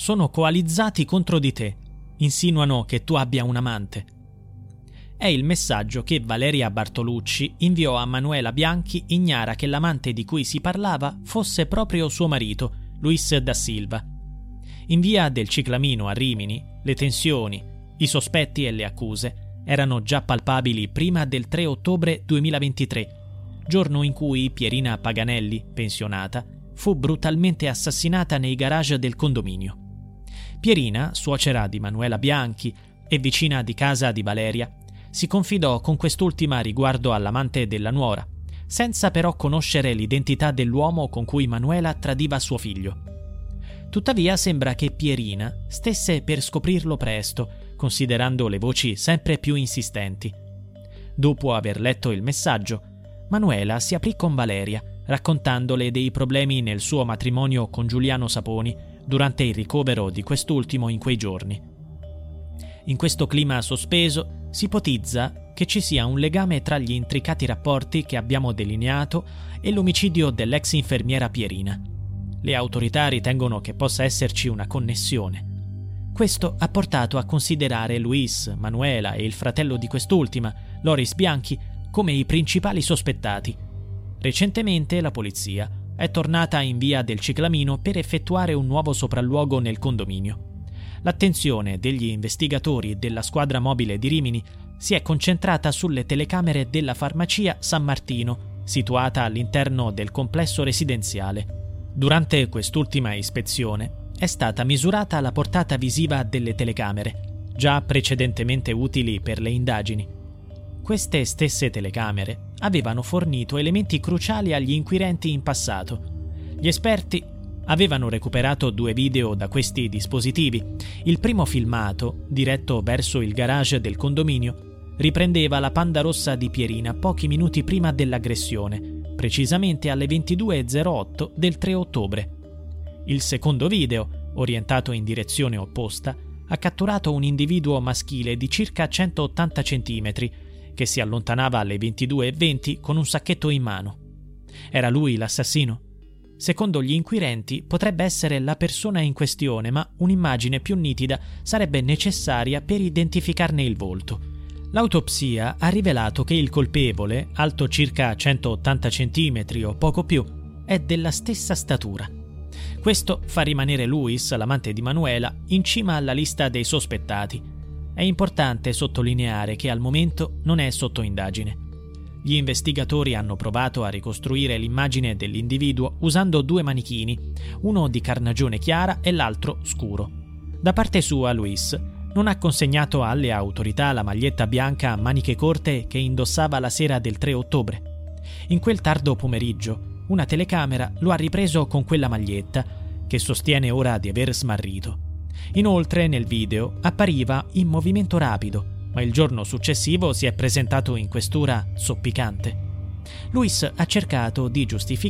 sono coalizzati contro di te. Insinuano che tu abbia un amante. È il messaggio che Valeria Bartolucci inviò a Manuela Bianchi ignara che l'amante di cui si parlava fosse proprio suo marito, Luis da Silva. In via del Ciclamino a Rimini, le tensioni, i sospetti e le accuse erano già palpabili prima del 3 ottobre 2023, giorno in cui Pierina Paganelli, pensionata, fu brutalmente assassinata nei garage del condominio. Pierina, suocera di Manuela Bianchi e vicina di casa di Valeria, si confidò con quest'ultima riguardo all'amante della nuora, senza però conoscere l'identità dell'uomo con cui Manuela tradiva suo figlio. Tuttavia sembra che Pierina stesse per scoprirlo presto, considerando le voci sempre più insistenti. Dopo aver letto il messaggio, Manuela si aprì con Valeria, raccontandole dei problemi nel suo matrimonio con Giuliano Saponi durante il ricovero di quest'ultimo in quei giorni. In questo clima sospeso si ipotizza che ci sia un legame tra gli intricati rapporti che abbiamo delineato e l'omicidio dell'ex infermiera Pierina. Le autorità ritengono che possa esserci una connessione. Questo ha portato a considerare Luis, Manuela e il fratello di quest'ultima, Loris Bianchi, come i principali sospettati. Recentemente la polizia è tornata in via del Ciclamino per effettuare un nuovo sopralluogo nel condominio. L'attenzione degli investigatori della squadra mobile di Rimini si è concentrata sulle telecamere della farmacia San Martino, situata all'interno del complesso residenziale. Durante quest'ultima ispezione è stata misurata la portata visiva delle telecamere, già precedentemente utili per le indagini. Queste stesse telecamere avevano fornito elementi cruciali agli inquirenti in passato. Gli esperti avevano recuperato due video da questi dispositivi. Il primo filmato, diretto verso il garage del condominio, riprendeva la panda rossa di Pierina pochi minuti prima dell'aggressione, precisamente alle 22.08 del 3 ottobre. Il secondo video, orientato in direzione opposta, ha catturato un individuo maschile di circa 180 cm che si allontanava alle 22.20 con un sacchetto in mano. Era lui l'assassino? Secondo gli inquirenti potrebbe essere la persona in questione, ma un'immagine più nitida sarebbe necessaria per identificarne il volto. L'autopsia ha rivelato che il colpevole, alto circa 180 cm o poco più, è della stessa statura. Questo fa rimanere Luis, l'amante di Manuela, in cima alla lista dei sospettati è importante sottolineare che al momento non è sotto indagine. Gli investigatori hanno provato a ricostruire l'immagine dell'individuo usando due manichini, uno di carnagione chiara e l'altro scuro. Da parte sua, Luis non ha consegnato alle autorità la maglietta bianca a maniche corte che indossava la sera del 3 ottobre. In quel tardo pomeriggio, una telecamera lo ha ripreso con quella maglietta, che sostiene ora di aver smarrito. Inoltre nel video appariva in movimento rapido, ma il giorno successivo si è presentato in questura zoppicante. Luis ha cercato di giustificare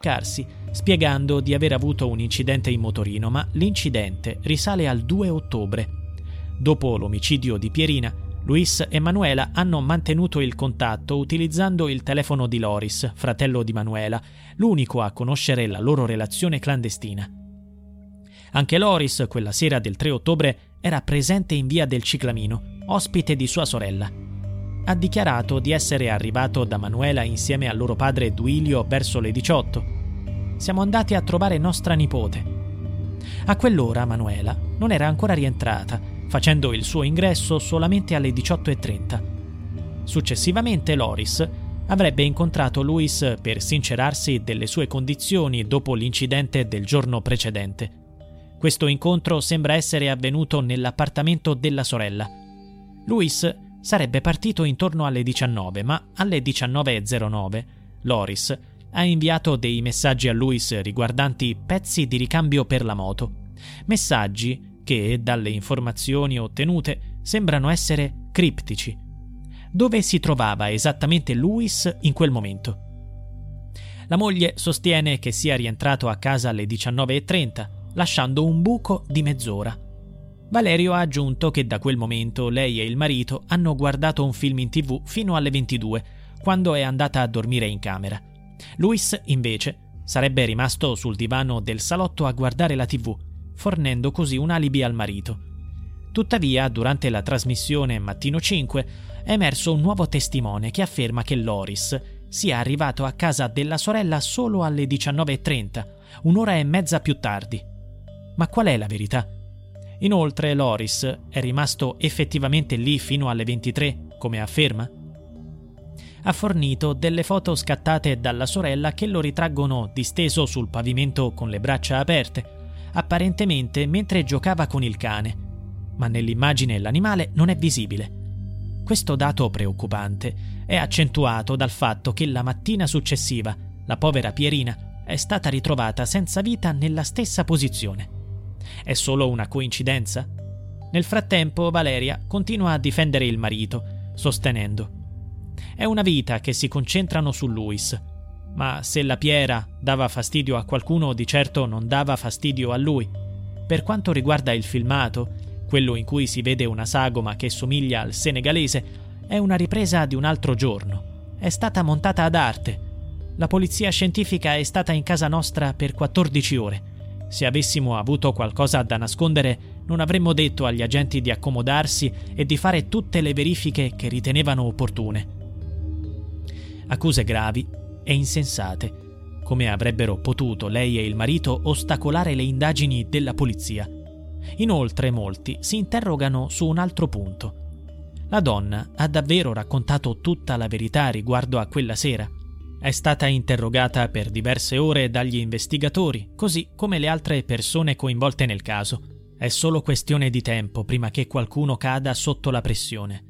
Carsi, spiegando di aver avuto un incidente in motorino, ma l'incidente risale al 2 ottobre. Dopo l'omicidio di Pierina, Luis e Manuela hanno mantenuto il contatto utilizzando il telefono di Loris, fratello di Manuela, l'unico a conoscere la loro relazione clandestina. Anche Loris, quella sera del 3 ottobre, era presente in via del Ciclamino, ospite di sua sorella. Ha dichiarato di essere arrivato da Manuela insieme al loro padre Duilio verso le 18. Siamo andati a trovare nostra nipote. A quell'ora Manuela non era ancora rientrata, facendo il suo ingresso solamente alle 18.30. Successivamente Loris avrebbe incontrato Luis per sincerarsi delle sue condizioni dopo l'incidente del giorno precedente. Questo incontro sembra essere avvenuto nell'appartamento della sorella. Luis sarebbe partito intorno alle 19, ma alle 19.09 Loris ha inviato dei messaggi a Luis riguardanti pezzi di ricambio per la moto. Messaggi che, dalle informazioni ottenute, sembrano essere criptici. Dove si trovava esattamente Luis in quel momento? La moglie sostiene che sia rientrato a casa alle 19.30, lasciando un buco di mezz'ora. Valerio ha aggiunto che da quel momento lei e il marito hanno guardato un film in tv fino alle 22, quando è andata a dormire in camera. Luis, invece, sarebbe rimasto sul divano del salotto a guardare la tv, fornendo così un alibi al marito. Tuttavia, durante la trasmissione Mattino 5 è emerso un nuovo testimone che afferma che Loris sia arrivato a casa della sorella solo alle 19.30, un'ora e mezza più tardi. Ma qual è la verità? Inoltre Loris è rimasto effettivamente lì fino alle 23, come afferma? Ha fornito delle foto scattate dalla sorella che lo ritraggono disteso sul pavimento con le braccia aperte, apparentemente mentre giocava con il cane, ma nell'immagine l'animale non è visibile. Questo dato preoccupante è accentuato dal fatto che la mattina successiva la povera Pierina è stata ritrovata senza vita nella stessa posizione. È solo una coincidenza? Nel frattempo Valeria continua a difendere il marito, sostenendo È una vita che si concentrano su Luis, ma se la Piera dava fastidio a qualcuno di certo non dava fastidio a lui. Per quanto riguarda il filmato, quello in cui si vede una sagoma che somiglia al senegalese, è una ripresa di un altro giorno. È stata montata ad arte. La polizia scientifica è stata in casa nostra per 14 ore. Se avessimo avuto qualcosa da nascondere, non avremmo detto agli agenti di accomodarsi e di fare tutte le verifiche che ritenevano opportune. Accuse gravi e insensate, come avrebbero potuto lei e il marito ostacolare le indagini della polizia. Inoltre molti si interrogano su un altro punto. La donna ha davvero raccontato tutta la verità riguardo a quella sera? È stata interrogata per diverse ore dagli investigatori, così come le altre persone coinvolte nel caso. È solo questione di tempo prima che qualcuno cada sotto la pressione.